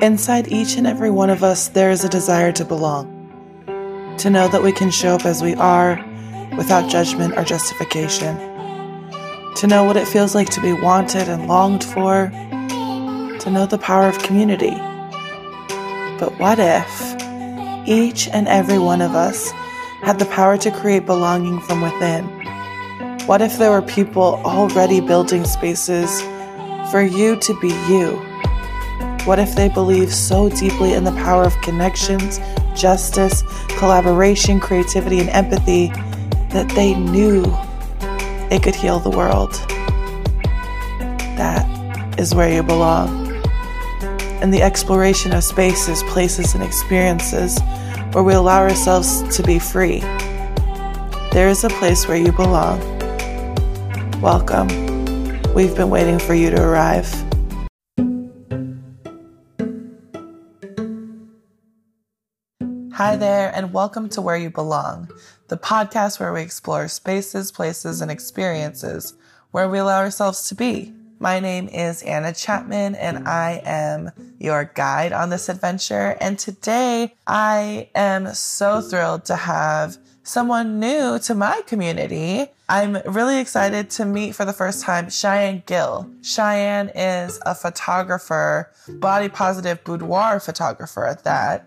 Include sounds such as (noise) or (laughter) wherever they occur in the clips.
Inside each and every one of us, there is a desire to belong, to know that we can show up as we are without judgment or justification, to know what it feels like to be wanted and longed for, to know the power of community. But what if each and every one of us had the power to create belonging from within? What if there were people already building spaces for you to be you? What if they believe so deeply in the power of connections, justice, collaboration, creativity, and empathy that they knew it could heal the world? That is where you belong. In the exploration of spaces, places, and experiences where we allow ourselves to be free. There is a place where you belong. Welcome. We've been waiting for you to arrive. Hi mm-hmm. there, and welcome to Where You Belong, the podcast where we explore spaces, places, and experiences where we allow ourselves to be. My name is Anna Chapman, and I am your guide on this adventure. And today I am so thrilled to have someone new to my community. I'm really excited to meet for the first time Cheyenne Gil. Cheyenne is a photographer, body positive boudoir photographer at that,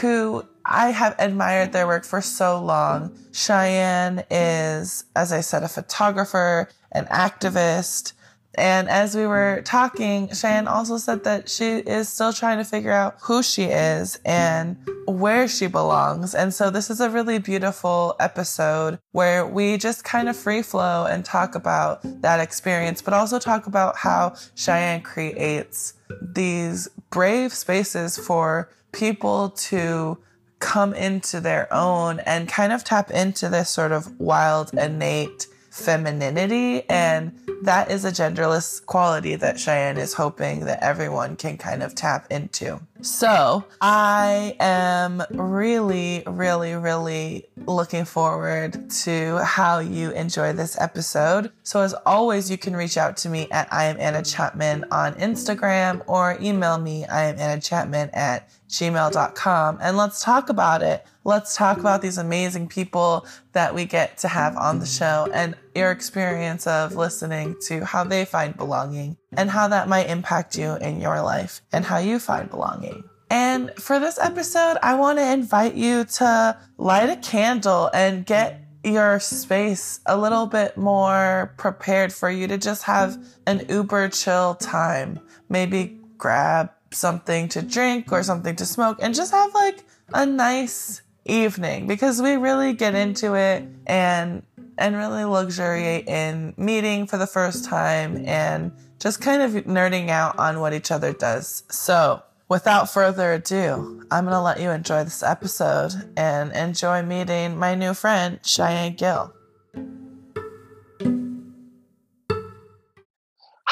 who I have admired their work for so long. Cheyenne is, as I said, a photographer, an activist. And as we were talking, Cheyenne also said that she is still trying to figure out who she is and where she belongs. And so this is a really beautiful episode where we just kind of free flow and talk about that experience, but also talk about how Cheyenne creates these brave spaces for people to come into their own and kind of tap into this sort of wild, innate femininity. And that is a genderless quality that Cheyenne is hoping that everyone can kind of tap into. So I am really, really, really looking forward to how you enjoy this episode. So as always, you can reach out to me at I am Anna Chapman on Instagram or email me I am Anna Chapman at gmail.com and let's talk about it. Let's talk about these amazing people that we get to have on the show and your experience of listening to how they find belonging and how that might impact you in your life and how you find belonging. And for this episode, I want to invite you to light a candle and get your space a little bit more prepared for you to just have an uber chill time. Maybe grab something to drink or something to smoke and just have like a nice evening because we really get into it and and really luxuriate in meeting for the first time and just kind of nerding out on what each other does. So, without further ado, I'm going to let you enjoy this episode and enjoy meeting my new friend, Cheyenne Gil.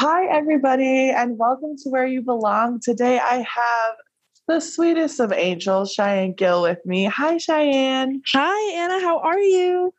Hi, everybody, and welcome to Where You Belong. Today I have the sweetest of angels, Cheyenne Gil, with me. Hi, Cheyenne. Hi, Anna. How are you?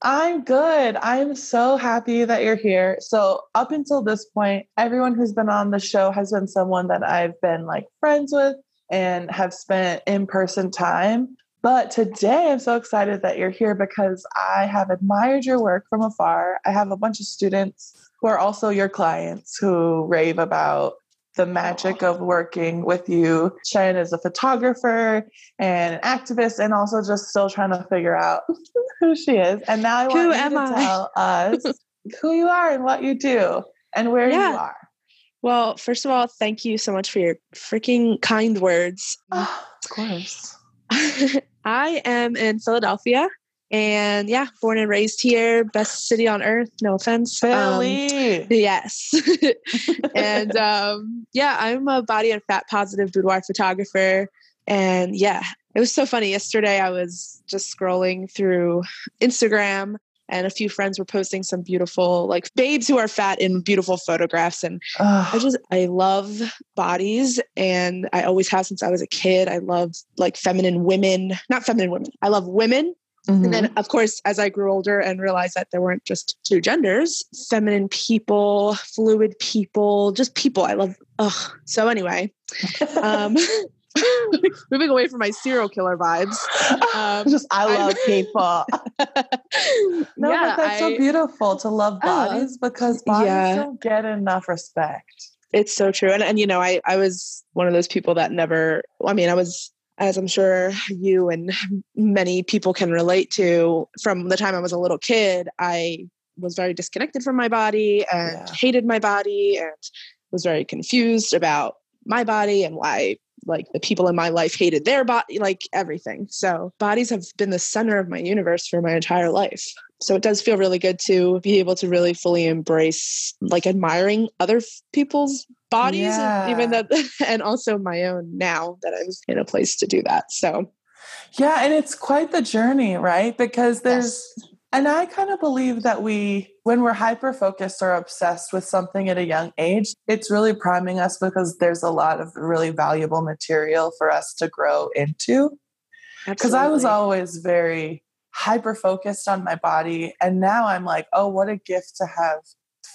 I'm good. I'm so happy that you're here. So, up until this point, everyone who's been on the show has been someone that I've been like friends with and have spent in person time. But today, I'm so excited that you're here because I have admired your work from afar. I have a bunch of students who are also your clients who rave about the magic of working with you. Cheyenne is a photographer and an activist, and also just still trying to figure out (laughs) who she is. And now I want Who you am to I? tell us (laughs) who you are and what you do and where Yeah. you are. Well, first of all, thank you so much for your freaking kind words. (sighs) of course. (laughs) I am in Philadelphia and yeah, born and raised here, best city on earth, no offense. Um, yes. (laughs) and um, yeah, I'm a body and fat positive boudoir photographer. And yeah, it was so funny. Yesterday, I was just scrolling through Instagram, and a few friends were posting some beautiful, like babes who are fat in beautiful photographs. And I just, I love bodies, and I always have since I was a kid. I love like feminine women, not feminine women. I love women Mm-hmm. And then, of course, as I grew older and realized that there weren't just two genders, feminine people, fluid people, just people. I love. Ugh. So anyway, um, (laughs) moving away from my serial killer vibes. Um, just I love I'm, people. (laughs) no, yeah, but that's I, so beautiful to love uh, bodies uh, because bodies yeah. don't get enough respect. It's so true. And and you know, I I was one of those people that never I mean, I was as I'm sure you and many people can relate to from the time I was a little kid, I was very disconnected from my body and yeah. hated my body and was very confused about my body and why like the people in my life hated their body like everything so bodies have been the center of my universe for my entire life so it does feel really good to be able to really fully embrace like admiring other people's bodies yeah. even that (laughs) and also my own now that i'm in a place to do that so yeah and it's quite the journey right because there's yes. And i kind of believe that we when we're hyper focused or obsessed with something at a young age it's really priming us because there's a lot of really valuable material for us to grow into because i was always very hyper focused on my body and now i'm like oh what a gift to have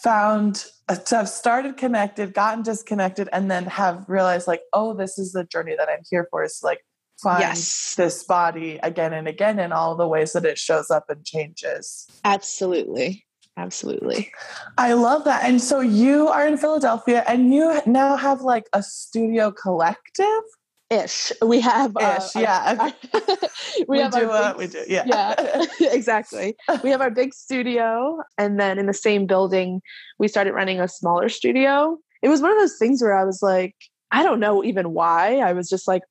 found uh, to have started connected, gotten disconnected, and then have realized like, oh, this is the journey that I'm here for. Is like find yes. this body again and again in all the ways that it shows up and changes. Absolutely. Absolutely. I love that. And so you are in Philadelphia and you now have like a studio collective ish. We have uh, ish, yeah. Our, (laughs) we, we, have do, our big, we do, yeah, yeah, (laughs) (laughs) exactly. We have our big studio, and then in the same building, we started running a smaller studio. It was one of those things where I was like, I don't know even why. I was just like,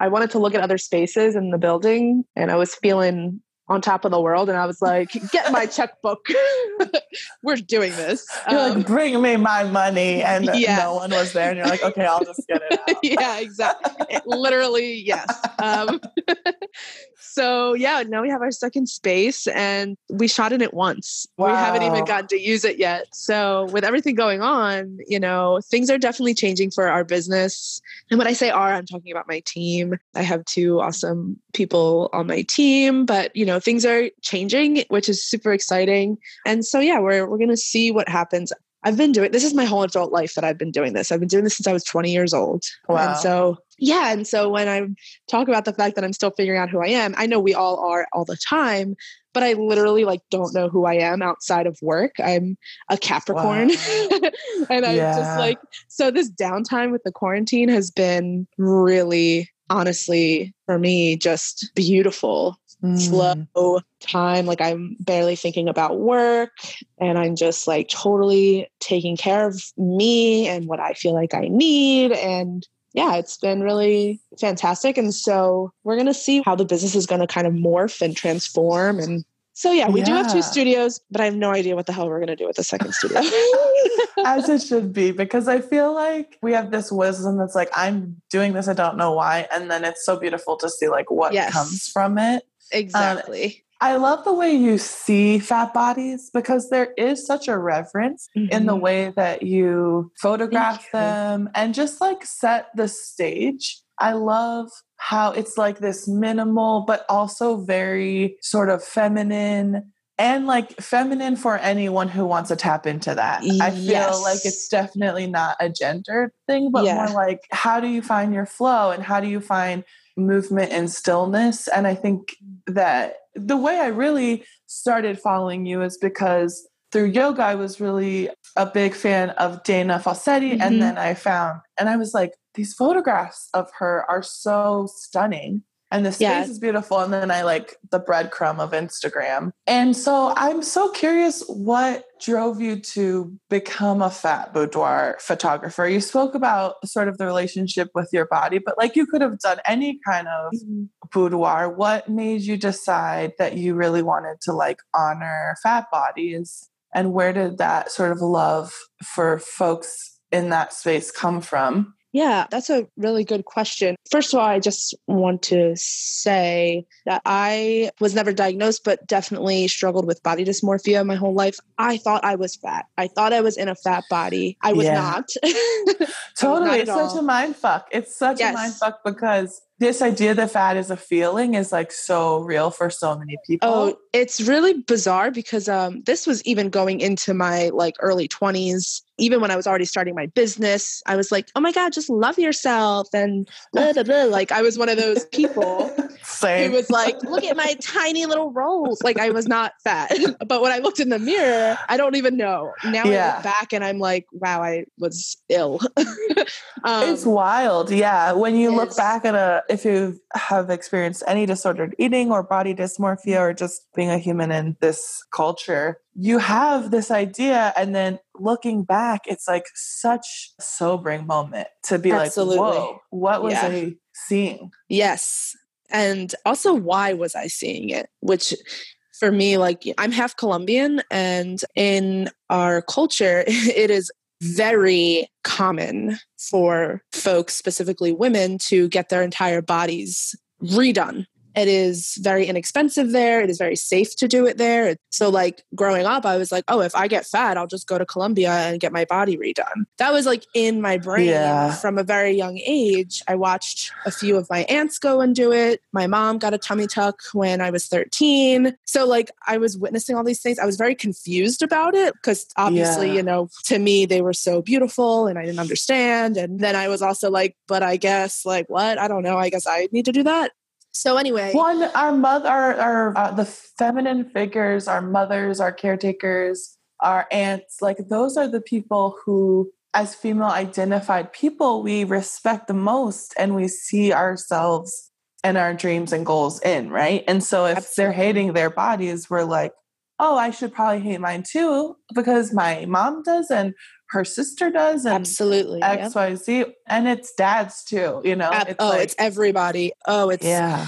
I wanted to look at other spaces in the building, and I was feeling on top of the world and I was like, get my (laughs) checkbook. (laughs) We're doing this. You're um, like, bring me my money. And yeah. no one was there. And you're like, okay, I'll just get it. (laughs) Out. yeah, exactly. literally, yes. Um, so yeah, now we have our second space and we shot in it once. Wow. We haven't even gotten to use it yet. So with everything going on, you know, things are definitely changing for our business. And when I say our, I'm talking about my team. I have two awesome people on my team, but you know, things are changing, which is super exciting. And so yeah, we're we're gonna see what happens. I've been doing this is my whole adult life that I've been doing this. I've been doing this since I was 20 years old. Wow. And so yeah, and so when I talk about the fact that I'm still figuring out who I am, I know we all are all the time, but I literally like don't know who I am outside of work. I'm a Capricorn. Wow. (laughs) and I yeah. just like so this downtime with the quarantine has been really honestly for me just beautiful mm. slow time like i'm barely thinking about work and i'm just like totally taking care of me and what i feel like i need and yeah, it's been really fantastic. And so we're going to see how the business is going to kind of morph and transform. And so, yeah, we yeah. do have two studios, but I have no idea what the hell we're going to do with the second studio. (laughs) As it should be, because I feel like we have this wisdom that's like, I'm doing this, I don't know why. And then it's so beautiful to see like what yes. comes from it. Exactly. Um, I love the way you see fat bodies because there is such a reverence mm-hmm. in the mm-hmm. way that you photograph you. them and just like set the stage. I love how it's like this minimal, but also very sort of feminine and like feminine for anyone who wants to tap into that. I feel yes. like it's definitely not a gender thing, but yeah. more like how do you find your flow and how do you find movement and stillness? And I think that the way I really started following you is because through yoga, I was really a big fan of Dana Falsetti. Mm-hmm. And then I found, and I was like, these photographs of her are so stunning and the space yeah. is beautiful. And then i like the breadcrumb of instagram. And so i'm so curious what drove you to become a fat boudoir photographer? You spoke about sort of the relationship with your body but like you could have done any kind of mm-hmm. boudoir. What made you decide that you really wanted to like honor fat bodies? And where did that sort of love for folks in that space come from yeah, that's a really good question. First of all, I just want to say that I was never diagnosed, but definitely struggled with body dysmorphia my whole life. I thought I was fat. I thought I was in a fat body. I was yeah. not. (laughs) totally. not it's all. such a mind fuck. It's such yes. a mind fuck because this idea that fat is a feeling is like so real for so many people. Oh, it's really bizarre because um, this was even going into my like early 20s. Even when I was already starting my business, I was like, oh my God, just love yourself. And blah, blah, blah. (laughs) like I was one of those people Same. who was like, (laughs) look at my tiny little rolls. Like I was not fat. (laughs) but when I looked in the mirror, I don't even know. Now I look back and I'm like, wow, I was ill. um, it's wild. Yeah. When you look back at a, if you have experienced any disordered eating or body dysmorphia or just being a human in this culture, you have this idea. And then looking back, it's like such a sobering moment to be Absolutely. like, whoa, what was Yeah. I seeing? Yes. And also, why was I seeing it? Which for me, like, I'm half Colombian, and in our culture, (laughs) it is very common for folks, specifically women, to get their entire bodies redone. It is very inexpensive there. It is very safe to do it there. So, like growing up, I was like, oh, if I get fat, I'll just go to Colombia and get my body redone. That was like in my brain Yeah. from a very young age. I watched a few of my aunts go and do it. My mom got a tummy tuck when I was 13. So, like, I was witnessing all these things. I was very confused about it because obviously, Yeah. you know, to me, they were so beautiful and I didn't understand. And then I was also like, but I guess, like, what? I don't know. I guess I need to do that. So, anyway. One, our mother, our, our uh, the feminine figures, our mothers, our caretakers, our aunts, like those are the people who, as female identified people, we respect the most and we see ourselves and our dreams and goals in, right? And so if they're hating their bodies, we're like, oh, I should probably hate mine too because my mom does and her sister does and Absolutely. yep. X, Y, Z, and it's dads too. You know, Ab- oh, like- it's everybody. Oh, it's yeah.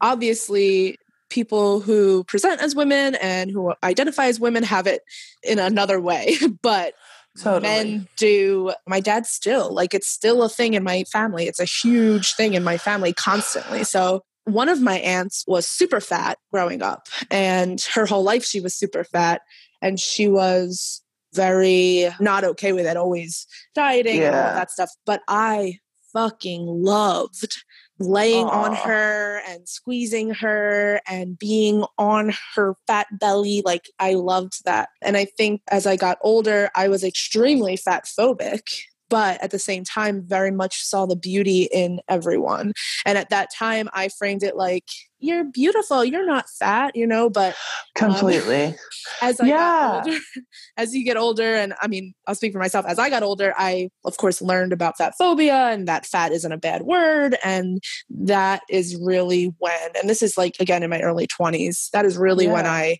obviously people who present as women and who identify as women have it in another way, (laughs) but Totally. men do. My dad still like it's still a thing in my family. It's a huge thing in my family constantly. So one of my aunts was super fat growing up, and her whole life she was super fat, and she was very not okay with it, always dieting and all that stuff. But I fucking loved laying on her and squeezing her and being on her fat belly. Like I loved that. And I think as I got older, I was extremely fat phobic. But at the same time, very much saw the beauty in everyone. And at that time, I framed it like, you're beautiful, you're not fat, you know. But um, Completely. (laughs) as I Yeah. older, (laughs) as you get older, and I mean, I'll speak for myself. As I got older, I of course learned about fat phobia and that fat isn't a bad word, and that is really when, and this is like again in my early twenties. That is really when I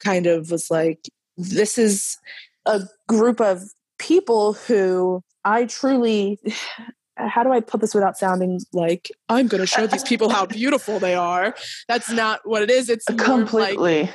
kind of was like, this is a group of people who I truly. How do I put this without sounding like I'm going to show these people how (laughs) beautiful they are? That's not what it is. It's of like Completely.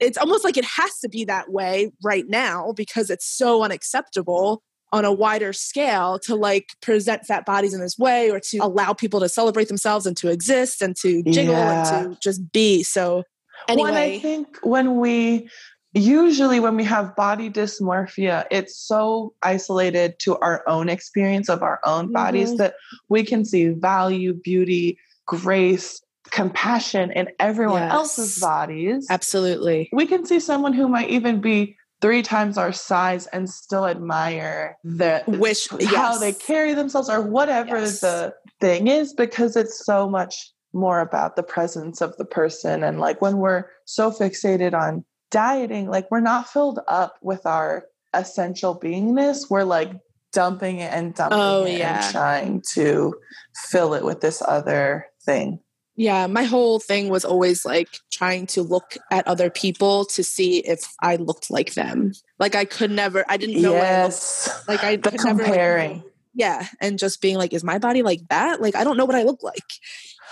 it's almost like it has to be that way right now because it's so unacceptable on a wider scale to like present fat bodies in this way or to allow people to celebrate themselves and to exist and to jiggle Yeah. and to just be. So Well, and I think when we usually when we have body dysmorphia, it's so isolated to our own experience of our own bodies Mhm. that we can see value, beauty, grace, compassion in everyone Yes. else's bodies. absolutely. We can see someone who might even be three times our size and still admire the Wish how yes. they carry themselves or whatever Yes. the thing is because it's so much more about the presence of the person and like when we're so fixated on dieting like we're not filled up with our essential beingness we're like dumping it and dumping Oh, it yeah. and trying to fill it with this other thing Yeah, my whole thing was always like trying to look at other people to see if I looked like them. Like I could never, I didn't know what I yes like. I (sighs) the could never, like, comparing yeah, and just being like, is my body like that? Like I don't know what I look like.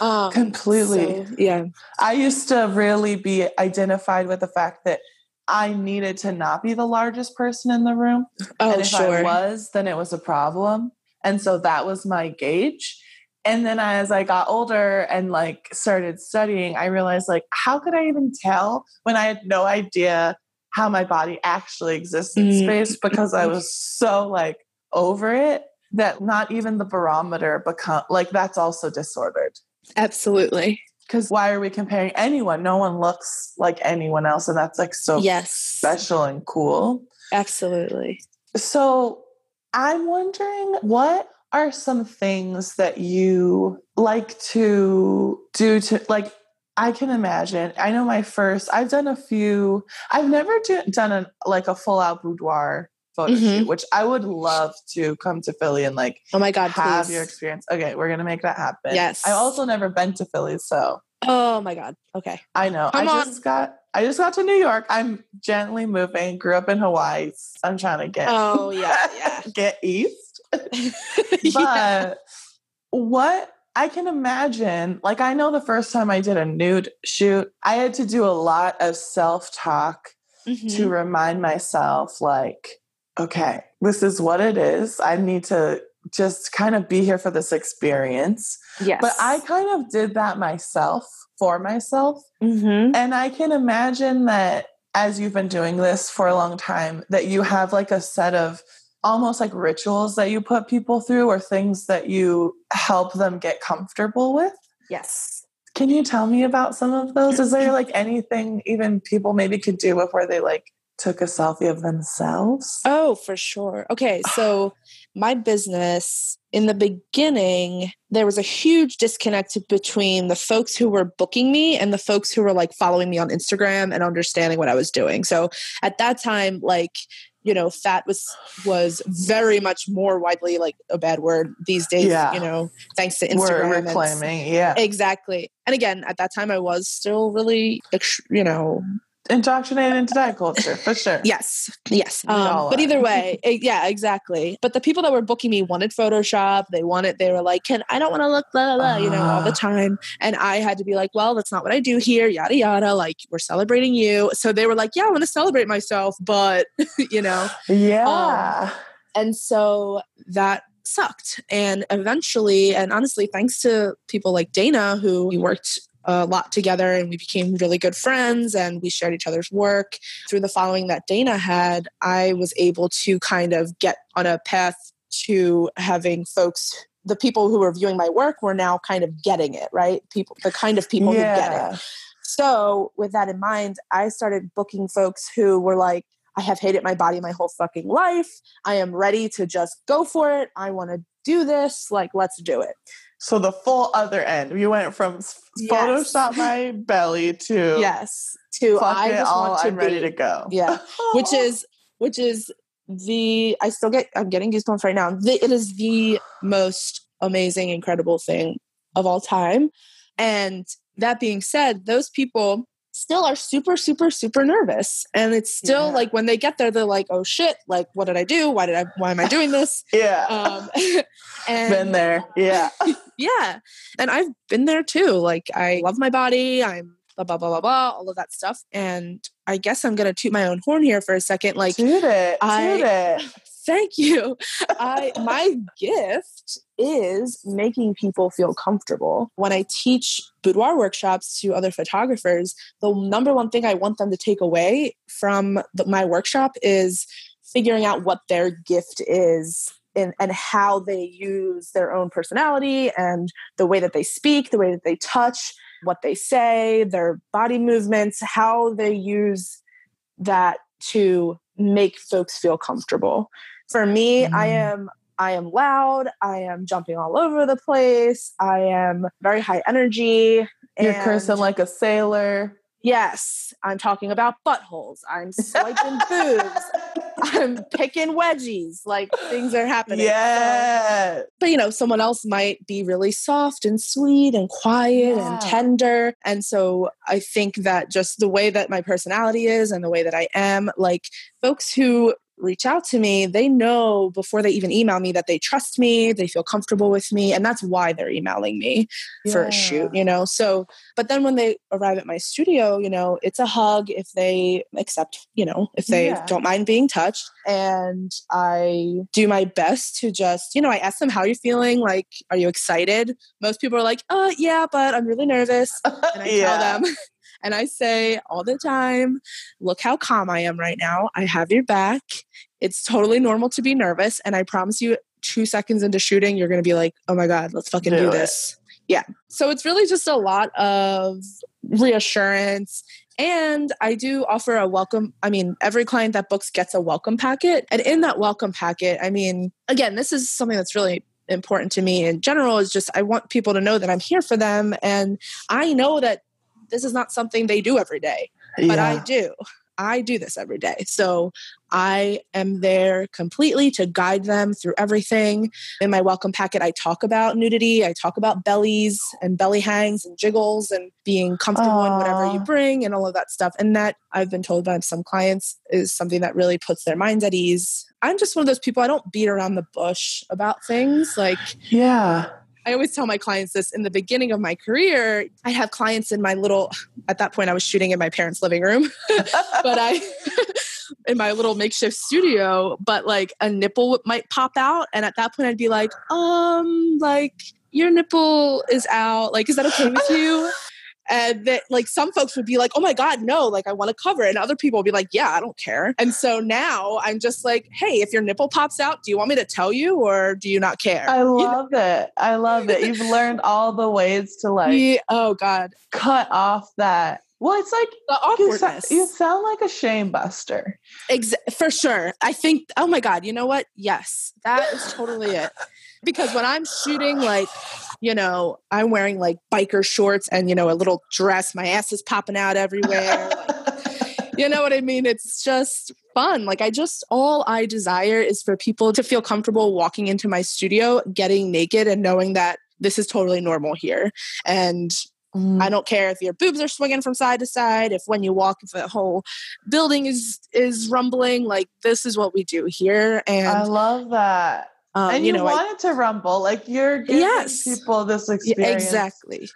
Um, Completely. so, yeah. I used to really be identified with the fact that I needed to not be the largest person in the room. Oh, and if sure. I was, then it was a problem. And so that was my gauge. And then as I got older and like started studying, I realized like, how could I even tell when I had no idea how my body actually exists in Mm. space because I was so like over it. that not even the barometer become like that's also disordered. Absolutely. Because why are we comparing anyone? No one looks like anyone else, and that's like so Yes. special and cool. Absolutely. So I'm wondering what are some things that you like to do to like I can imagine. I know my first I've done a few I've never do, done a like a full out boudoir photo Mhm. shoot, which I would love to come to Philly and like Oh my God, have please. your experience. Okay, we're gonna make that happen. Yes. I've also never been to Philly, so oh my God. Okay. I know. Come I on. just got I just got to New York. I'm gently moving. Grew up in Hawaii. I'm trying to get Oh, yeah, yeah. (laughs) get east. (laughs) Yeah. But what I can imagine, like I know the first time I did a nude shoot, I had to do a lot of self-talk to Mhm. remind myself, like, okay, this is what it is. I need to just kind of be here for this experience. yes. But I kind of did that myself for myself. Mhm. And I can imagine that as you've been doing this for a long time, that you have like a set of almost like rituals that you put people through or things that you help them get comfortable with. Yes. Can you tell me about some of those? Is there (clears throat) like anything even people maybe could do before they like took a selfie of themselves? Oh, for sure. Okay, (sighs) so my business in the beginning, there was a huge disconnect between the folks who were booking me and the folks who were like following me on Instagram and understanding what I was doing. So at that time, like you know, fat was was very much more widely like a bad word these days. Yeah. You know, thanks to Instagram. We're and- reclaiming, yeah. Exactly. And again, at that time, I was still really, you know, Indoctrinated into diet culture, for sure. Yes, yes. Um, but either way, (laughs) eh, yeah, exactly. But the people that were booking me wanted Photoshop. They wanted. They were like, "Can I don't want to look blah blah blah," you know, all the Ah. time. And I had to be like, "Well, that's not what I do here." Yada yada. Like we're celebrating you. So they were like, "Yeah, I want to celebrate myself," but (laughs) you know, Yeah. and so that sucked. And eventually, and honestly, thanks to people like Dana, who we worked a lot together and we became really good friends and we shared each other's work. Through the following that Dana had, I was able to kind of get on a path to having folks. The people who were viewing my work were now kind of getting it, right? People, the kind of people who get it. So, with that in mind, I started booking folks who were like, I have hated my body my whole fucking life. I am ready to just go for it. I want to do this. Like, let's do it. So the full other end, we went from Yes. Photoshop my belly to Yes. To I just all, want to I'm ready to go. Yeah. Which (laughs) is, which is the, I still get, I'm getting goosebumps right now. The, it is the most amazing, incredible thing of all time. And that being said, those people still are super, super, super nervous. And it's still Yeah. like when they get there, they're like, oh shit, like, what did I do? Why did I, why am I doing this? (laughs) yeah. Um, (laughs) and Been there. Yeah. (laughs) yeah. And I've been there too. Like, I love my body. I'm blah, blah, blah, blah, blah, all of that stuff. And I guess I'm going to toot my own horn here for a second. Like, Toot it. I- Toot it. Thank you. I, (laughs) my gift is making people feel comfortable. When I teach boudoir workshops to other photographers, the number one thing I want them to take away from the, my workshop is figuring out what their gift is and, and how they use their own personality and the way that they speak, the way that they touch, what they say, their body movements, how they use that to make folks feel comfortable. For me, I Mm. am I am loud, I am jumping all over the place, I am very high energy. You're cursing like a sailor. Yes, I'm talking about buttholes. I'm swiping boobs. I'm (laughs) picking wedgies. Like things are happening. So- Yeah. but you know, someone else might be really soft and sweet and quiet Yeah. and tender. And so I think that just the way that my personality is and the way that I am, like folks who reach out to me, they know before they even email me that they trust me, they feel comfortable with me, and that's why they're emailing me for a shoot, you know. So, but then when they arrive at my studio, you know, it's a hug if they accept, you know, if they Yeah. don't mind being touched. And I do my best to just, you know, I ask them, how you're you feeling? Like, are you excited? Most people are like, uh, yeah, but I'm really nervous. And I yeah. tell them, (laughs) and I say all the time, look how calm I am right now. I have your back. It's totally normal to be nervous. And I promise you, two seconds into shooting, you're going to be like, oh my God, let's fucking do, do this. Yeah. So it's really just a lot of reassurance. And I do offer a welcome. I mean, every client that books gets a welcome packet. And in that welcome packet, I mean, again, this is something that's really important to me in general is just I want people to know that I'm here for them. And I know that this is not something they do every day, but yeah. I do. I do this every day. So I am there completely to guide them through everything. In my welcome packet, I talk about nudity, I talk about bellies and belly hangs and jiggles and being comfortable Aww. in whatever you bring and all of that stuff. And that I've been told by some clients is something that really puts their minds at ease. I'm just one of those people, I don't beat around the bush about things. Like, yeah. I always tell my clients this in the beginning of my career. I have clients in my little, at that point, I was shooting in my parents' living room, (laughs) but I, (laughs) in my little makeshift studio, but like a nipple might pop out. And at that point, I'd be like, um, like, your nipple is out. Like, is that okay with you? And that like some folks would be like oh my god no like i want to cover it and other people would be like yeah i don't care and so now i'm just like hey if your nipple pops out do you want me to tell you or do you not care i love you know? it i love it you've learned all the ways to like yeah, oh god cut off that well, it's like the awkwardness. You, you sound like a shame buster. Ex- for sure. I think, oh my God, you know what? Yes, that is totally it. (laughs) Because when I'm shooting, like, you know, I'm wearing like biker shorts and, you know, a little dress. My ass is popping out everywhere. like, (laughs) you know what I mean? It's just fun. Like, I just, all I desire is for people to feel comfortable walking into my studio, getting naked, and knowing that this is totally normal here. And Mm. I don't care if your boobs are swinging from side to side, if when you walk, if the whole building is is rumbling. Like this is what we do here, and I love that. Um, and you, you know, want I, it to rumble, like you're giving yes, people this experience. Exactly.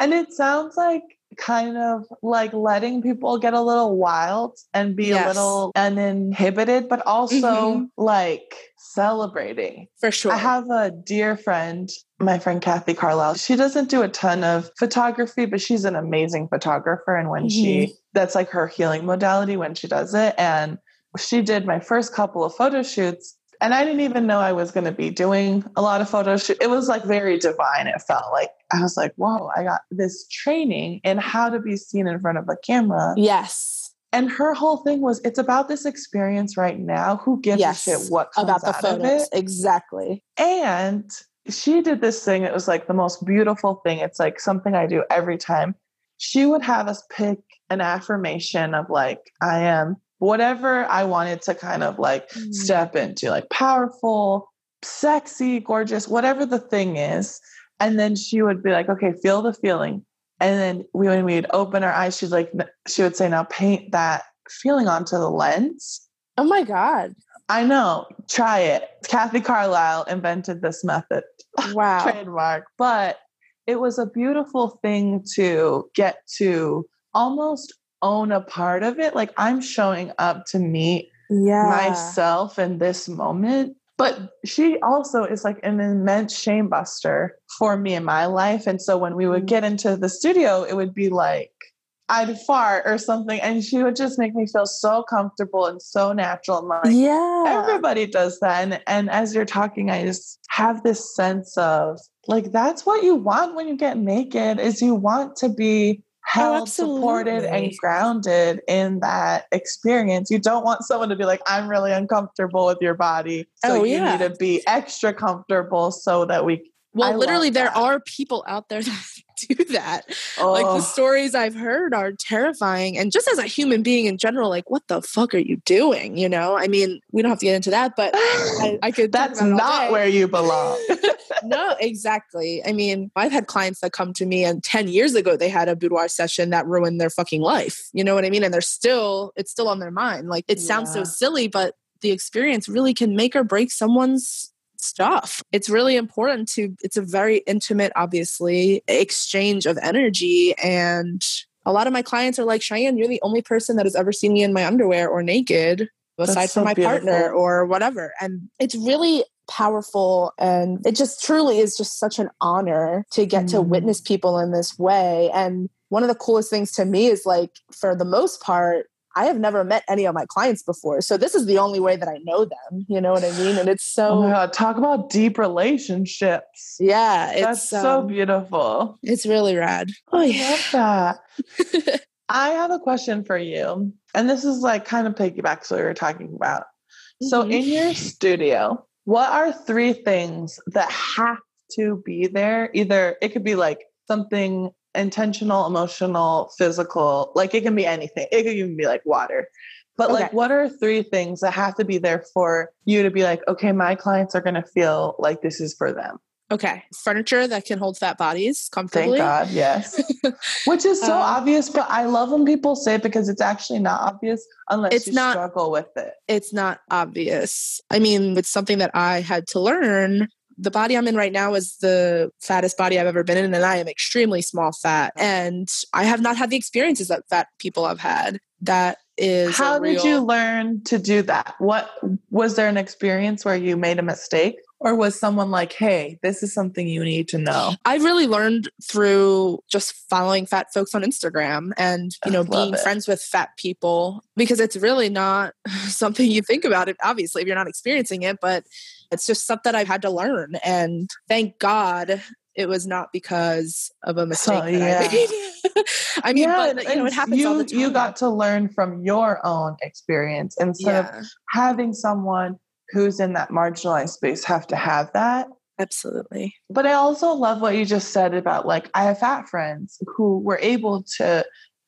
And it sounds like kind of like letting people get a little wild and be yes. a little uninhibited, but also mm-hmm. like celebrating. For sure. I have a dear friend, my friend Kathy Carlisle. She doesn't do a ton of photography, but she's an amazing photographer. And when mm-hmm. she, that's like her healing modality when she does it. And she did my first couple of photo shoots and I didn't even know I was going to be doing a lot of photo shoot. It was like very divine. It felt like I was like, whoa, I got this training in how to be seen in front of a camera. Yes. And her whole thing was, it's about this experience right now. Who gives yes. a shit what comes about the photos? Exactly. And she did this thing. It was like the most beautiful thing. It's like something I do every time. She would have us pick an affirmation of like, I am whatever I wanted to kind of like mm. step into, like powerful, sexy, gorgeous, whatever the thing is. And then she would be like, okay, feel the feeling. And then we, when we'd open our eyes, she'd like, she would say, now paint that feeling onto the lens. Oh my God. I know. Try it. Kathy Carlisle invented this method. (laughs) Wow. Trademark. But it was a beautiful thing to get to almost own a part of it. Like I'm showing up to meet yeah. myself in this moment. But she also is like an immense shame buster for me in my life. And so when we would mm-hmm. get into the studio, it would be like I'd fart or something, and she would just make me feel so comfortable and so natural. And like, yeah, everybody does that. And, and as you're talking, I just have this sense of like that's what you want when you get naked is you want to be Oh, held, oh, supported, and grounded in that experience. You don't want someone to be like, I'm really uncomfortable with your body. So oh, you yeah. need to be extra comfortable so that we. Well, I literally, there are people out there (laughs) that do (laughs) that. Oh. Like the oh. stories I've heard are terrifying. And just as a human being in general, like, what the fuck are you doing? You know, I mean, we don't have to get into that, but I, (laughs) I could. That's not where you belong. (laughs) no, exactly. I mean, I've had clients that come to me and 10 years ago they had a boudoir session that ruined their fucking life. You know what I mean? And they're still, it's still on their mind. Like it sounds so silly, but the experience really can make or break someone's stuff. It's really important to, it's a very intimate, obviously, exchange of energy. And a lot of my clients are like, Cheyenne, you're the only person that has ever seen me in my underwear or naked aside so from my beautiful. partner or whatever. And it's really powerful and it just truly is just such an honor to get mm. to witness people in this way. And one of the coolest things to me is like, for the most part, I have never met any of my clients before. So this is the only way that I know them. You know what I mean? And it's so Oh my god, talk about deep relationships. yeah, it's That's so um, beautiful. it's really rad. Oh I yeah. love that. (laughs) I have a question for you. And this is like kind of piggybacks what we were talking about. So Mhm. in your studio, what are three things that have to be there? Either it could be like something intentional, emotional, physical, like it can be anything. It could even be like water. But like what are three things that have to be there for you to be like, okay, my clients are gonna feel like this is for them? Okay. Furniture that can hold fat bodies comfortably. Thank. God, yes. (laughs) Which is so Um, obvious, but I love when people say it because it's actually not obvious unless It's you not- struggle with it. It's not obvious. I mean, it's something that I had to learn. The body I'm in right now is the fattest body I've ever been in, and I am extremely small fat. And I have not had the experiences that fat people have had. That is How did you learn to do that? What was there an experience where you made a mistake? Or was someone like, hey, this is something you need to know? I really learned through just following fat folks on Instagram and you know being it. friends with fat people because it's really not (laughs) something you think about it obviously if you're not experiencing it but it's just something I've had to learn and thank God it was not because of a mistake that yeah. I made. (laughs) I mean but you know, it happens you, all the time. You got to learn from your own experience instead of having someone who's in that marginalized space have to have that. absolutely. But I also love what you just said about like I have fat friends who were able to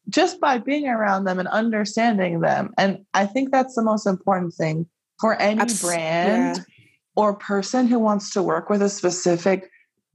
just by being around them and understanding them. And I think that's the most important thing for any brand yeah. Or person who wants to work with a specific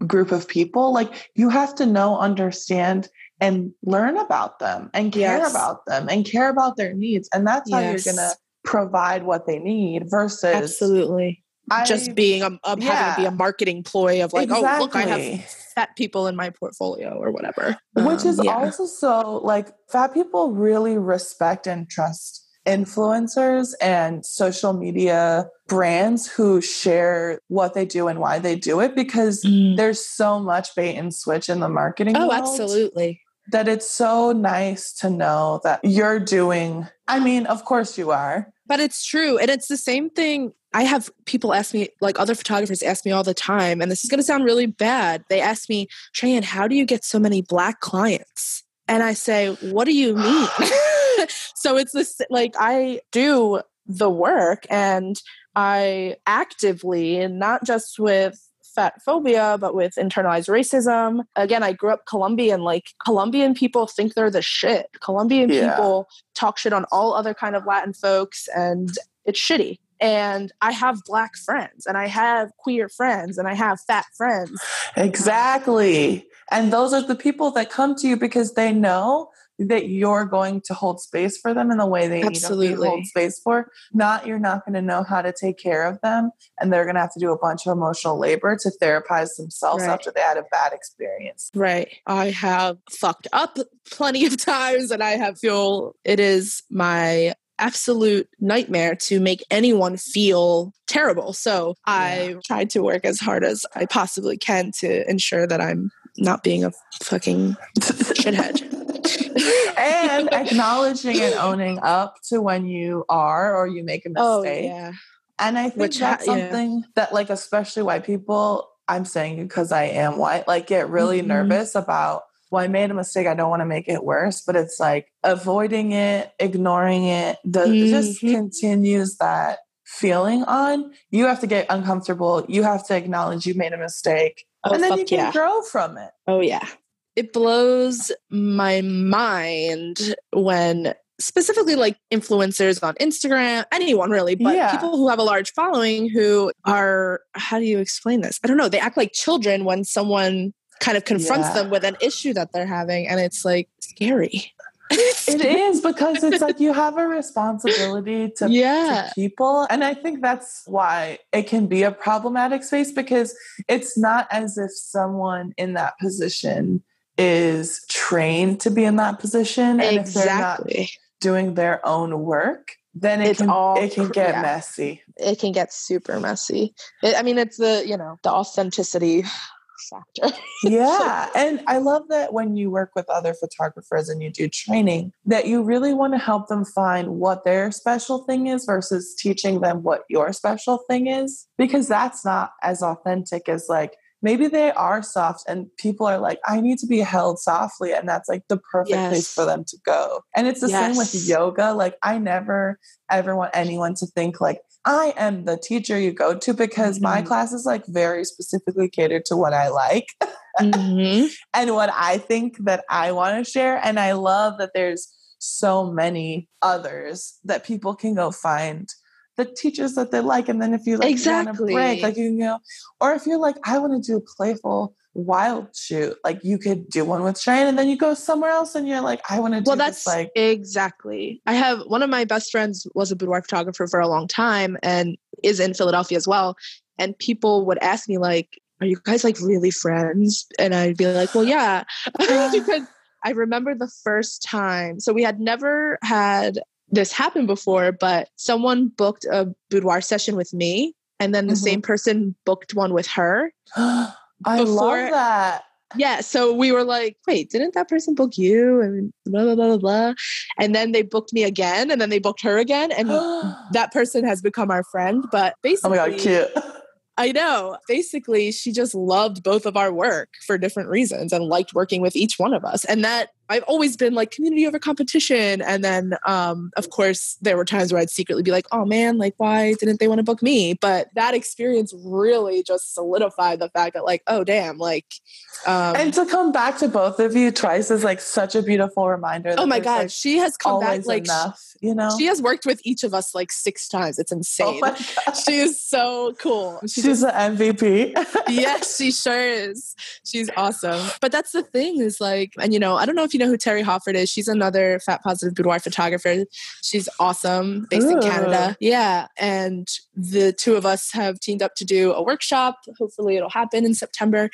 group of people. Like you have to know, understand, and learn about them and care Yes. about them and care about their needs. And that's how Yes. you're gonna provide what they need versus Absolutely. I, just being a, a having to be a marketing ploy of like, oh look, I have fat people in my portfolio or whatever. which Um, is yeah. also so like fat people really respect and trust influencers and social media brands who share what they do and why they do it because Mm. there's so much bait and switch in the marketing Oh, world absolutely. that it's so nice to know that you're doing i mean of course you are But it's true. And it's the same thing. I have people ask me, like other photographers ask me all the time, and this is going to sound really bad. They ask me, Cheyenne, how do you get so many black clients? And I say, what do you mean? (laughs) (laughs) so it's this like, I do the work and I actively, and not just with fat phobia, but with internalized racism. Again, I grew up Colombian. Like Colombian people think they're the shit. Colombian Yeah. people talk shit on all other kind of Latin folks, and it's shitty. And I have black friends, and I have queer friends, and I have fat friends. exactly and those are the people that come to you because they know that you're going to hold space for them in the way they need to Absolutely. hold space for. Not you're not going to know how to take care of them, and they're going to have to do a bunch of emotional labor to therapize themselves Right. after they had a bad experience. Right. I have fucked up plenty of times, and I have feel it is my absolute nightmare to make anyone feel terrible. So I tried to work as hard as I possibly can to ensure that I'm not being a fucking (laughs) shithead. (laughs) and acknowledging and owning up to when you are or you make a mistake. Oh yeah. And I think Which ha- that's yeah. something that, like, especially white people, I'm saying because I am white, like, get really Mhm. nervous about, well, I made a mistake. I don't want to make it worse. But it's like avoiding it, ignoring it, the, it just Mhm. continues that feeling on. You have to get uncomfortable. You have to acknowledge you made a mistake. Oh and then you can yeah. grow from it. Oh yeah. It blows my mind when specifically like influencers on Instagram, anyone really, but Yeah. people who have a large following who are how do you explain this? I don't know. They act like children when someone kind of confronts Yeah. them with an issue that they're having and it's like scary. (laughs) It is because it's like you have a responsibility to Yeah. to people. And I think that's why it can be a problematic space because it's not as if someone in that position is trained to be in that position. And if they're not doing their own work, then it It's can all it can get yeah. messy. It can get super messy. It, I mean, it's the, you know, the authenticity (sighs) factor. (laughs) yeah. And I love that when you work with other photographers and you do training, that you really want to help them find what their special thing is versus teaching them what your special thing is, because that's not as authentic as like, maybe they are soft and people are like i need to be held softly and that's like the perfect yes. place for them to go and it's the yes. same with yoga like i never ever want anyone to think like i am the teacher you go to because mm-hmm. my class is like very specifically catered to what i like mm-hmm. (laughs) and what i think that i want to share and i love that there's so many others that people can go find the teachers that they like. And then if you like exactly. break, like you know, or if you're like, I want to do a playful wild shoot, like you could do one with Shane and then you go somewhere else and you're like, I want to do well, that's this, like exactly. I have one of my best friends was a boudoir photographer for a long time and is in Philadelphia as well. And people would ask me like, are you guys like really friends? And I'd be like, well, yeah, (laughs) (sighs) because I remember the first time. So we had never had this happened before, but someone booked a boudoir session with me, and then the mm-hmm. same person booked one with her. (gasps) I before, love that. Yeah. So we were like, wait, didn't that person book you? And blah, blah, blah, blah, blah. And then they booked me again, and then they booked her again. And (gasps) that person has become our friend. But basically, oh my God, cute. (laughs) I know. Basically, she just loved both of our work for different reasons and liked working with each one of us. And that I've always been like community over competition. And then, um, of course, there were times where I'd secretly be like, oh man, like, why didn't they want to book me? But that experience really just solidified the fact that, like, oh, damn, like. Um, and to come back to both of you twice is like such a beautiful reminder. oh my God. Like she has come back like, enough, you know? She has worked with each of us like six times. It's (laughs) oh insane. Oh (laughs) she is so cool. She She's an MVP. yes, (laughs) she sure is. She's awesome. But that's the thing is like, and you know, I don't know if you you know who Teri Hofford is, she's another fat positive boudoir photographer. She's awesome, based Ooh. in Canada. Yeah. And the two of us have teamed up to do a workshop. Hopefully it'll happen in September.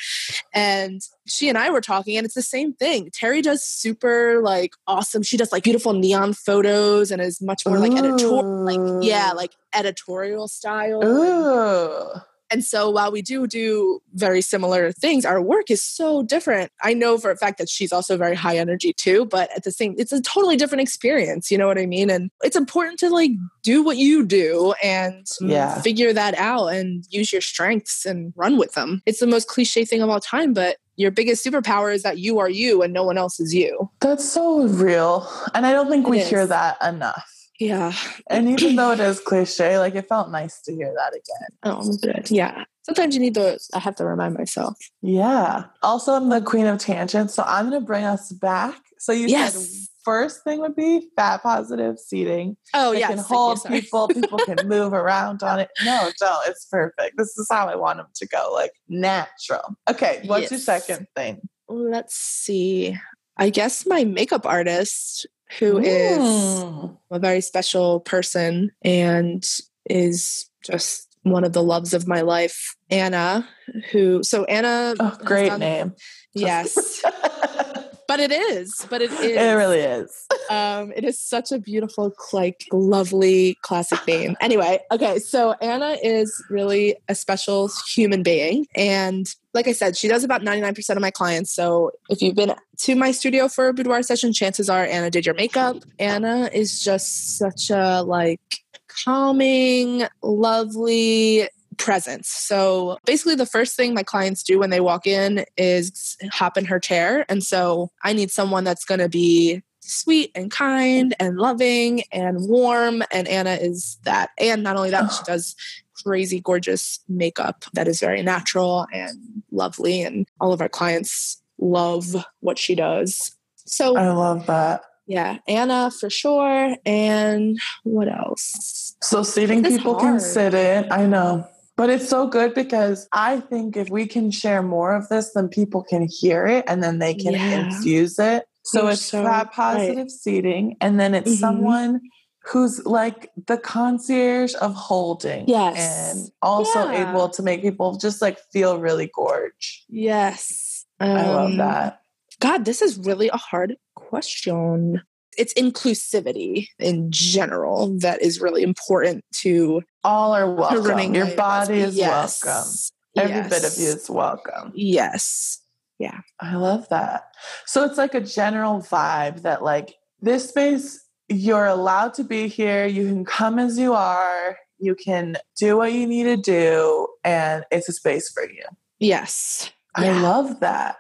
And she and I were talking, and it's the same thing. Terry does super like awesome. She does like beautiful neon photos and is much more like editorial, like yeah, like editorial style. And so while we do do very similar things, our work is so different. I know for a fact that she's also very high energy too, but at the same, it's a totally different experience. You know what I mean? And it's important to like do what you do and mm, yeah. figure that out and use your strengths and run with them. It's the most cliche thing of all time, but your biggest superpower is that you are you and no one else is you. That's so real. And I don't think it we is. hear that enough. Yeah. And even though it is cliche, like it felt nice to hear that again. Oh, good. Yeah. Sometimes you need to, I have to remind myself. Yeah. Also, I'm the queen of tangents. So I'm going to bring us back. So you yes. said first thing would be fat positive seating. Oh, yeah. can hold you, people. people can (laughs) move around on it. No, don't. It's perfect. This is how I want them to go, like natural. Okay. What's yes. your second thing? Let's see. I guess my makeup artist who mm. is a very special person and is just one of the loves of my life. Anna, who, so Anna. Oh, great done, name. Yes. (laughs) but it is but it is. it really is. Um it is such a beautiful like lovely classic name. Anyway okay so anna is really a special human being and like i said she does about 99% of my clients so if you've been to my studio for a boudoir session chances are anna did your makeup. Anna is just such a like calming lovely presence. So basically, the first thing my clients do when they walk in is hop in her chair. And so I need someone that's going to be sweet and kind and loving and warm. And Anna is that. And not only that, she oh. does crazy, gorgeous makeup that is very natural and lovely. And all of our clients love what she does. So I love that. Yeah, Anna for sure. And what else? So seating people hard. can sit in. I know. But it's so good because I think if we can share more of this, then people can hear it and then they can yeah. infuse it. So You're it's so fat positive right. seating, and then it's mm-hmm. someone who's like the concierge of holding. Yes. And also yeah. able to make people just like feel really gorge. Yes. Um, I love um, that. God, this is really a hard question it's inclusivity in general that is really important to all are welcome. Your body is yes. welcome. Every bit of you is welcome. Yes. Yeah. I love that. So it's like a general vibe that like this space, you're allowed to be here. You can come as you are. You can do what you need to do, and it's a space for you. Yes. I Yeah. love that.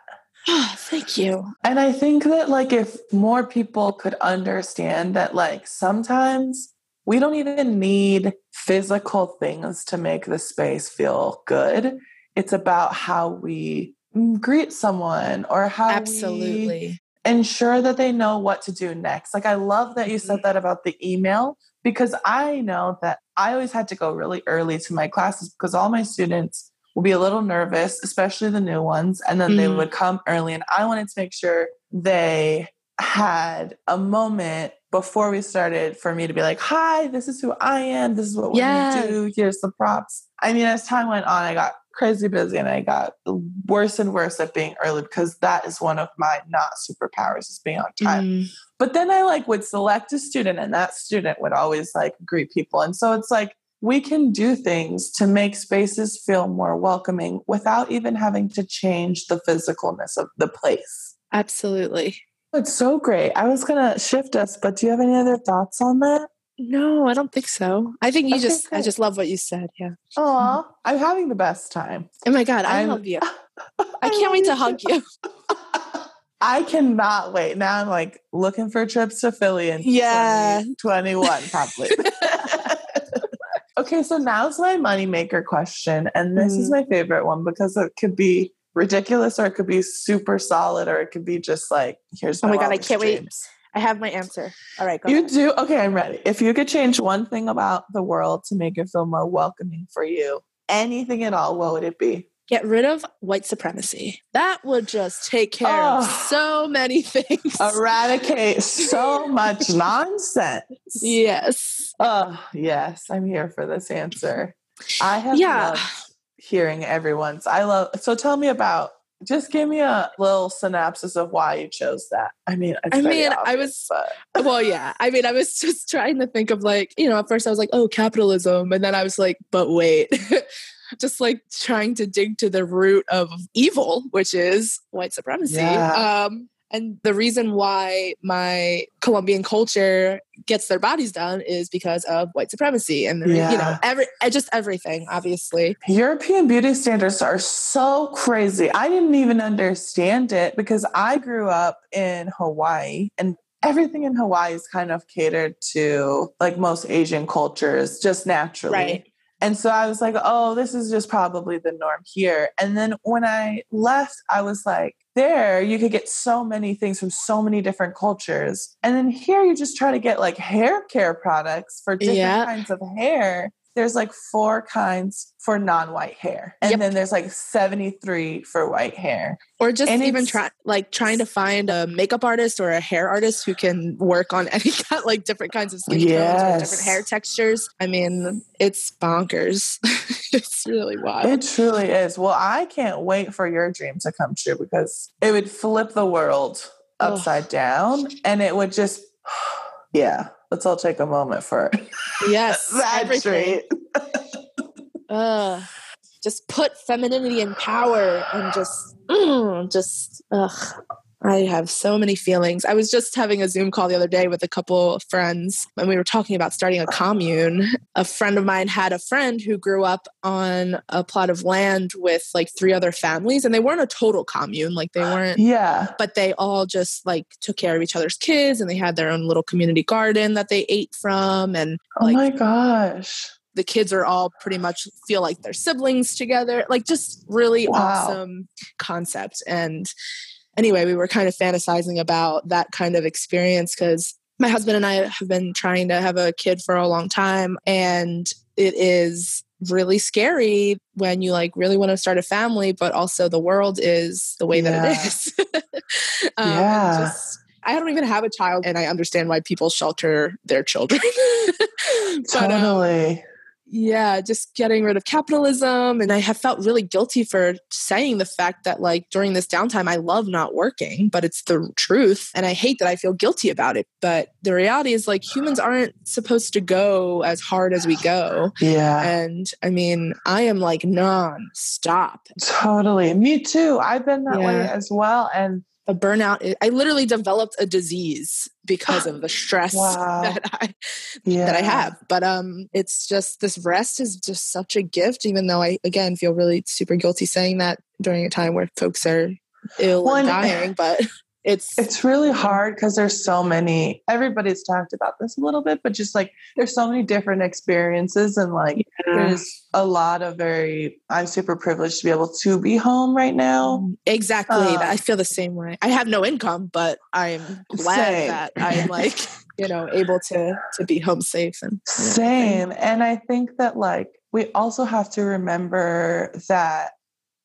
Oh, (sighs) thank you. And I think that like if more people could understand that like sometimes we don't even need physical things to make the space feel good. It's about how we greet someone or how we Absolutely. ensure that they know what to do next. Like I love that you said mm-hmm. that about the email because I know that I always had to go really early to my classes because all my students will be a little nervous, especially the new ones, and then they Mhm. would come early and I wanted to make sure they had a moment before we started for me to be like, "Hi, this is who I am. This is what Yeah. going to do. Here's the props." I mean, as time went on, I got crazy busy and I got worse and worse at being early because that is one of my not superpowers is being on time. Mm, But then I like would select a student and that student would always like greet people. And so it's like we can do things to make spaces feel more welcoming without even having to change the physicalness of the place. absolutely. It's so great. I was going to shift us, but do you have any other thoughts on that? No, I don't think so. I think you Okay, just I just love what you said. Yeah. Oh, I'm having the best time. Oh my god, I I'm- love you. (laughs) I can't wait to hug you. (laughs) I cannot wait. Now I'm like looking for trips to Philly in Yeah. 2021, probably. (laughs) okay, so now's my moneymaker question. And this is Mhm. my favorite one because it could be ridiculous or it could be super solid or it could be just like, here's my Oh my God, I can't wait. I have my answer. All right, go You ahead. do? Okay, I'm ready. If you could change one thing about the world to make it feel more welcoming for you, anything at all, what would it be? Get rid of white supremacy. That would just take care of Oh. so many (laughs) things. Eradicate so much (laughs) nonsense. Yes. Oh, yes, I'm here for this answer. I have Yeah. loved hearing everyone's. I love. So tell me about. Just give me a little synopsis of why you chose that. I mean, I mean, I was- but Well, yeah. I mean, I was just trying to think of like, you know, at first I was like, oh, capitalism. And then I was like, but wait. (laughs) just like trying to dig to the root of evil, which is white supremacy. Yeah. Um, and the reason why my Colombian culture gets their bodies done is because of white supremacy and you know every uh, just everything obviously European beauty standards are so crazy. I didn't even understand it because I grew up in Hawaii and everything in Hawaii is kind of catered to like most Asian cultures just naturally. Right. And so I was like, oh, this is just probably the norm here. And then when I left, I was like, there, you could get so many things from so many different cultures. And then here, you just try to get like hair care products for different Yeah. kinds of hair. There's like four kinds for non white hair. And Yep. then there's like 73 for white hair. or just And even try like trying to find a makeup artist or a hair artist who can work on (laughs) any kind like different kinds of skin tones or different hair textures i mean it's bonkers (laughs) it's really wild It truly is. Well, I can't wait for your dream to come true because it would flip the world Ugh. upside down and it would just, (sighs) yeah, let's all take a moment for yes (laughs) that everything. Ugh. just put femininity in power and just mm, just ugh I have so many feelings. I was just having a Zoom call the other day with a couple of friends and we were talking about starting a commune. A friend of mine had a friend who grew up on a plot of land with like three other families and they weren't a total commune, like they weren't Yeah. but they all just like took care of each other's kids and they had their own little community garden that they ate from and Oh like my gosh. The kids are all pretty much feel like they're siblings together like just really Wow. awesome concept and anyway we were kind of fantasizing about that kind of experience because my husband and i have been trying to have a kid for a long time and it is really scary when you like really want to start a family but also the world is the way that it is Yeah. (laughs) um, Yeah. just I don't even have a child, and I understand why people shelter their children. (laughs) but um, Totally. Yeah, just getting rid of capitalism. And I have felt really guilty for saying the fact that, like, during this downtime, I love not working, but it's the truth. And I hate that I feel guilty about it. But the reality is, like, humans aren't supposed to go as hard as we go. Yeah. And I mean, I am like non stop. Totally. Me too. I've been that way as well. And A burnout, I literally developed a disease because of the (gasps) stress (laughs) Wow. that I yeah. that I have. But um it's just this rest is just such a gift, even though I again feel really super guilty saying that during a time where folks are ill Well, and and- dying. But (laughs) it's It's really hard because there's so many, everybody's talked about this a little bit, but just like there's so many different experiences and like there's a lot of very, I'm super privileged to be able to be home right now. exactly Uh, I feel the same way. I have no income, but I'm glad Same. that I'm like, (laughs) you know, able to to be home safe and Same. And I think that like we also have to remember that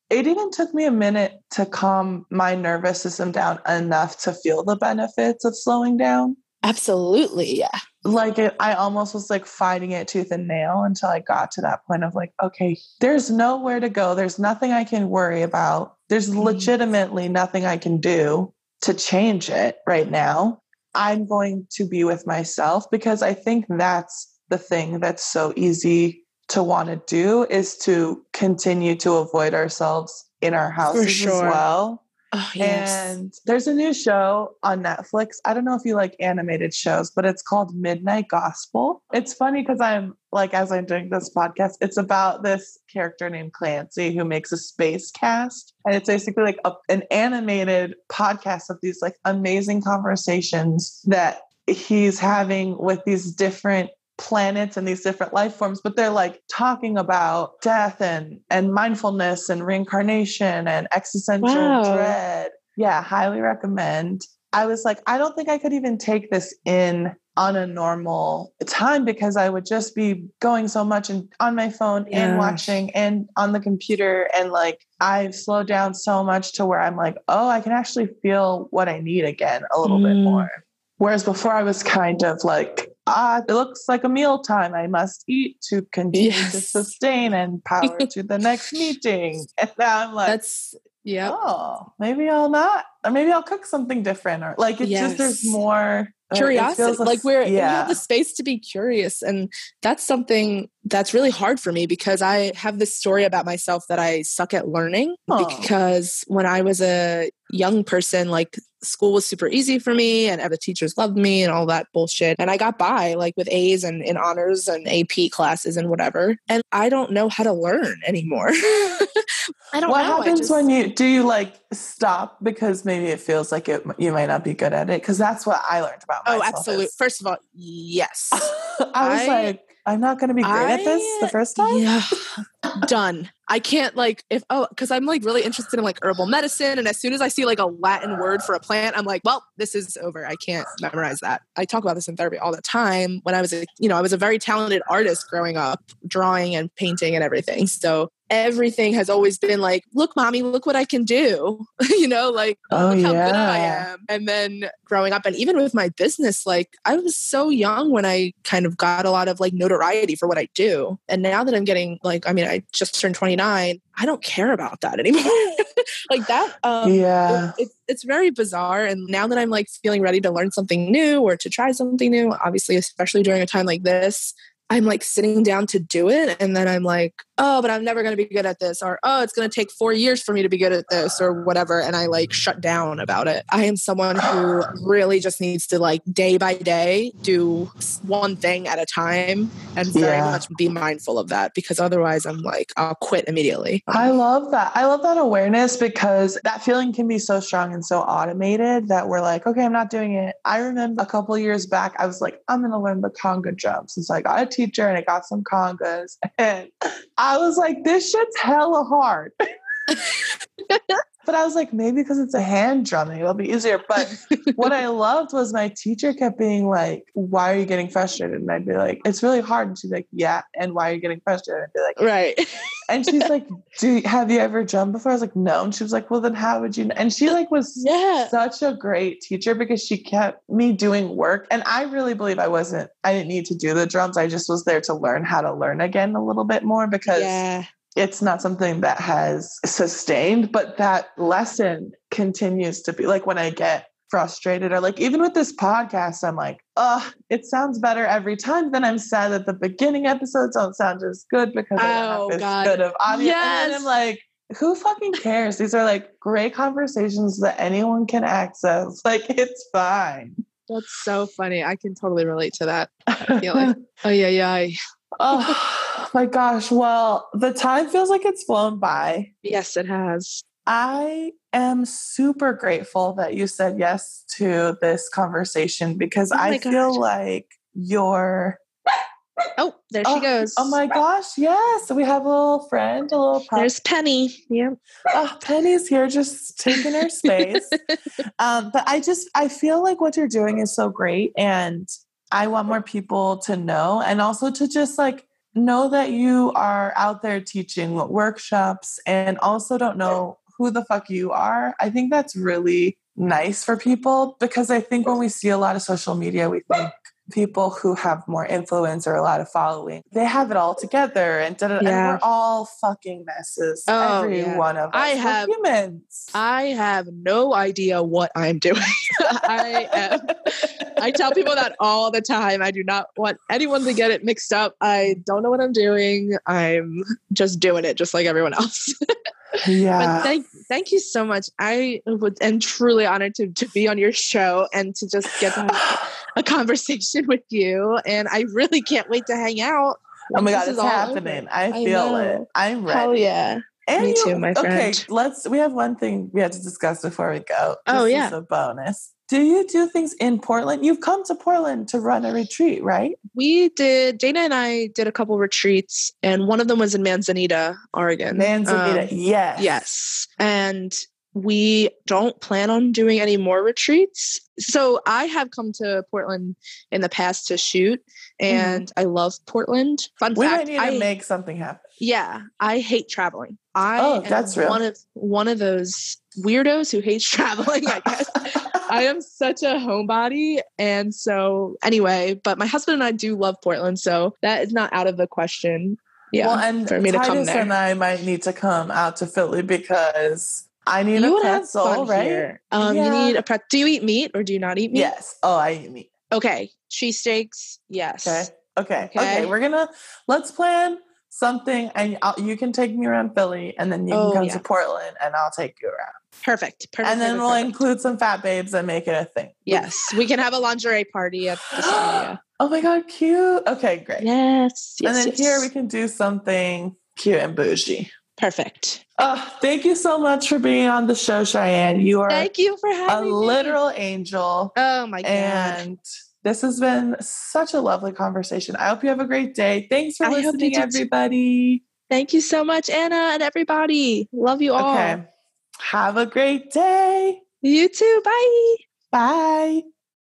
it even took me a minute to calm my nervous system down enough to feel the benefits of slowing down. Absolutely, yeah. Like it, I almost was like fighting it tooth and nail until I got to that point of like, okay, there's nowhere to go. There's nothing I can worry about. There's Mhm. legitimately nothing I can do to change it right now. I'm going to be with myself because I think that's the thing that's so easy to want to do is to continue to avoid ourselves in our houses as well. Oh yes. And there's a new show on Netflix. I don't know if you like animated shows, but it's called Midnight Gospel. It's funny because I'm like, as I'm doing this podcast, it's about this character named Clancy who makes a space cast. And it's basically like a, an animated podcast of these like amazing conversations that he's having with these different planets and these different life forms but they're like talking about death and and mindfulness and reincarnation and existential Wow. dread yeah highly recommend i was like i don't think i could even take this in on a normal time because i would just be going so much and on my phone Yeah. and watching and on the computer and like i've slowed down so much to where i'm like oh i can actually feel what i need again a little bit Mm. more Whereas before I was kind of like, ah, it looks like a meal time. I must eat to continue to sustain and power to the next (laughs) meeting. And now I'm like, That's yeah. oh, maybe I'll not, or maybe I'll cook something different. Or like it's just there's more uh, curiosity feels like we're we yeah. have the space to be curious and that's something that's really hard for me because i have this story about myself that i suck at learning Oh. because when i was a young person like school was super easy for me and the teachers loved me and all that bullshit and i got by like with a's and in honors and ap classes and whatever and i don't know how to learn anymore (laughs) i don't what know happens just- when you do you like stop because maybe it feels like it you might not be good at it because that's what I learned about oh absolutely is- first of all yes (laughs) I was I- like I'm not going to be great at this the first time. Yeah. Done. I can't like if oh because I'm like really interested in like herbal medicine and as soon as I see like a Latin word for a plant I'm like well this is over I can't memorize that. I talk about this in therapy all the time. When I was a you know I was a very talented artist growing up, drawing and painting and everything. So everything has always been like look mommy look what I can do. (laughs) you know like Oh, look how good I am. And then growing up, and even with my business, like I was so young when I kind of got a lot of like notoriety for what I do. And now that I'm getting like, I mean, I just turned 29, I don't care about that anymore. (laughs) like that, um, yeah. it, it, it's very bizarre. And now that I'm like feeling ready to learn something new or to try something new, obviously, especially during a time like this, I'm like sitting down to do it. And then I'm like, oh, but I'm never going to be good at this. Or, oh, it's going to take four years for me to be good at this or whatever. And I like shut down about it. I am someone who (sighs) really just needs to like day by day do one thing at a time and very Yeah. much be mindful of that because otherwise I'm like, I'll quit immediately. I love that. I love that awareness because that feeling can be so strong and so automated that we're like, okay, I'm not doing it. I remember a couple years back, I was like, I'm going to learn the conga jumps. And so I got a teacher and I got some congas. (laughs) And I was like, this shit's hella hard. (laughs) but I was like, maybe because it's a hand drumming, it'll be easier. But (laughs) what I loved was my teacher kept being like, why are you getting frustrated? And I'd be like, it's really hard. And she'd be like, yeah. And why are you getting frustrated? And I'd be like, Right. and she's like, "Do you, have you ever drummed before?" I was like, "No." And she was like, "Well, then how would you?" Know? And she like was (laughs) Yeah. such a great teacher because she kept me doing work, and I really believe I wasn't. I didn't need to do the drums. I just was there to learn how to learn again a little bit more because Yeah. It's not something that has sustained, but that lesson continues to be like when I get frustrated or like even with this podcast, I'm like, oh, it sounds better every time. Then I'm sad that the beginning episodes don't sound as good because I Oh, have as God. good of audio. And Yes. then I'm like, who fucking cares? These are like great conversations that anyone can access. (laughs) Like it's fine. That's so funny. I can totally relate to that. feel like- Oh yeah, yeah. oh my gosh. Well, the time feels like it's flown by. Yes, it has. I am super grateful that you said yes to this conversation because Oh I feel like you're. Oh, there Oh, she goes. Oh my gosh! Yes, we have a little friend, a little. Pup. There's Penny. Yeah. oh, Penny's here, just taking her space. (laughs) um, but I just I feel like what you're doing is so great, and I want more people to know, and also to just like know that you are out there teaching workshops, and also don't know who the fuck you are. I think that's really nice for people because I think when we see a lot of social media, we think people who have more influence or a lot of following, they have it all together and, Yeah. and we're all fucking messes. Oh, Every yeah. one of us. I have- humans. I have no idea what I'm doing. (laughs) I am. I tell people that all the time. I do not want anyone to get it mixed up. I don't know what I'm doing. I'm just doing it, just like everyone else. (laughs) yeah. But thank thank you so much. I would am truly honored to, to be on your show and to just get to have (sighs) a conversation with you. And I really can't wait to hang out. oh my god, it's happening. over. I I feel know. it. I'm ready. Hell yeah. And Me you- too, my friend Okay, let's. We have one thing we have to discuss before we go. Oh, yeah. is a bonus. Do you do things in Portland? You've come to Portland to run a retreat, right? We did Dana and I did a couple retreats and one of them was in Manzanita, Oregon. Manzanita, Um, yes, Yes. And we don't plan on doing any more retreats. So I have come to Portland in the past to shoot and I love Portland. Fun Mm-hmm. We fact, might need I, to make something happen. yeah, I hate traveling. I Oh, that's real. one of one of those weirdos who hates (laughs) traveling, I guess. (laughs) I am such a homebody. And so, anyway, but my husband and I do love Portland. So that is not out of the question. Yeah. well, and for me to Titus come there. and I might need to come out to Philly because I need you a pretzel, right? Um, Yeah. You need a pret. Do you eat meat or do you not eat meat? Yes. Oh, I eat meat. Okay. Cheesesteaks. Yes. Okay. Okay. Okay. Okay. We're gonna let's plan something, and I'll, you can take me around Philly, and then you Oh, can come yeah. to Portland, and I'll take you around. Perfect. Perfect. and then perfect, we'll perfect. include some fat babes and make it a thing. Yes. We can have a lingerie party at the studio. (gasps) Oh my god, cute. Okay, great. Yes. and yes, then here we can do something cute and bougie. Perfect. Oh, thank you so much for being on the show, Cheyenne. You are Thank you for a having me. literal angel. Oh my god. And this has been such a lovely conversation. I hope you have a great day. Thanks for I listening, do too. everybody. Thank you so much, Anna, and everybody. Love you all. Okay. Have a great day. You too. Bye. Bye.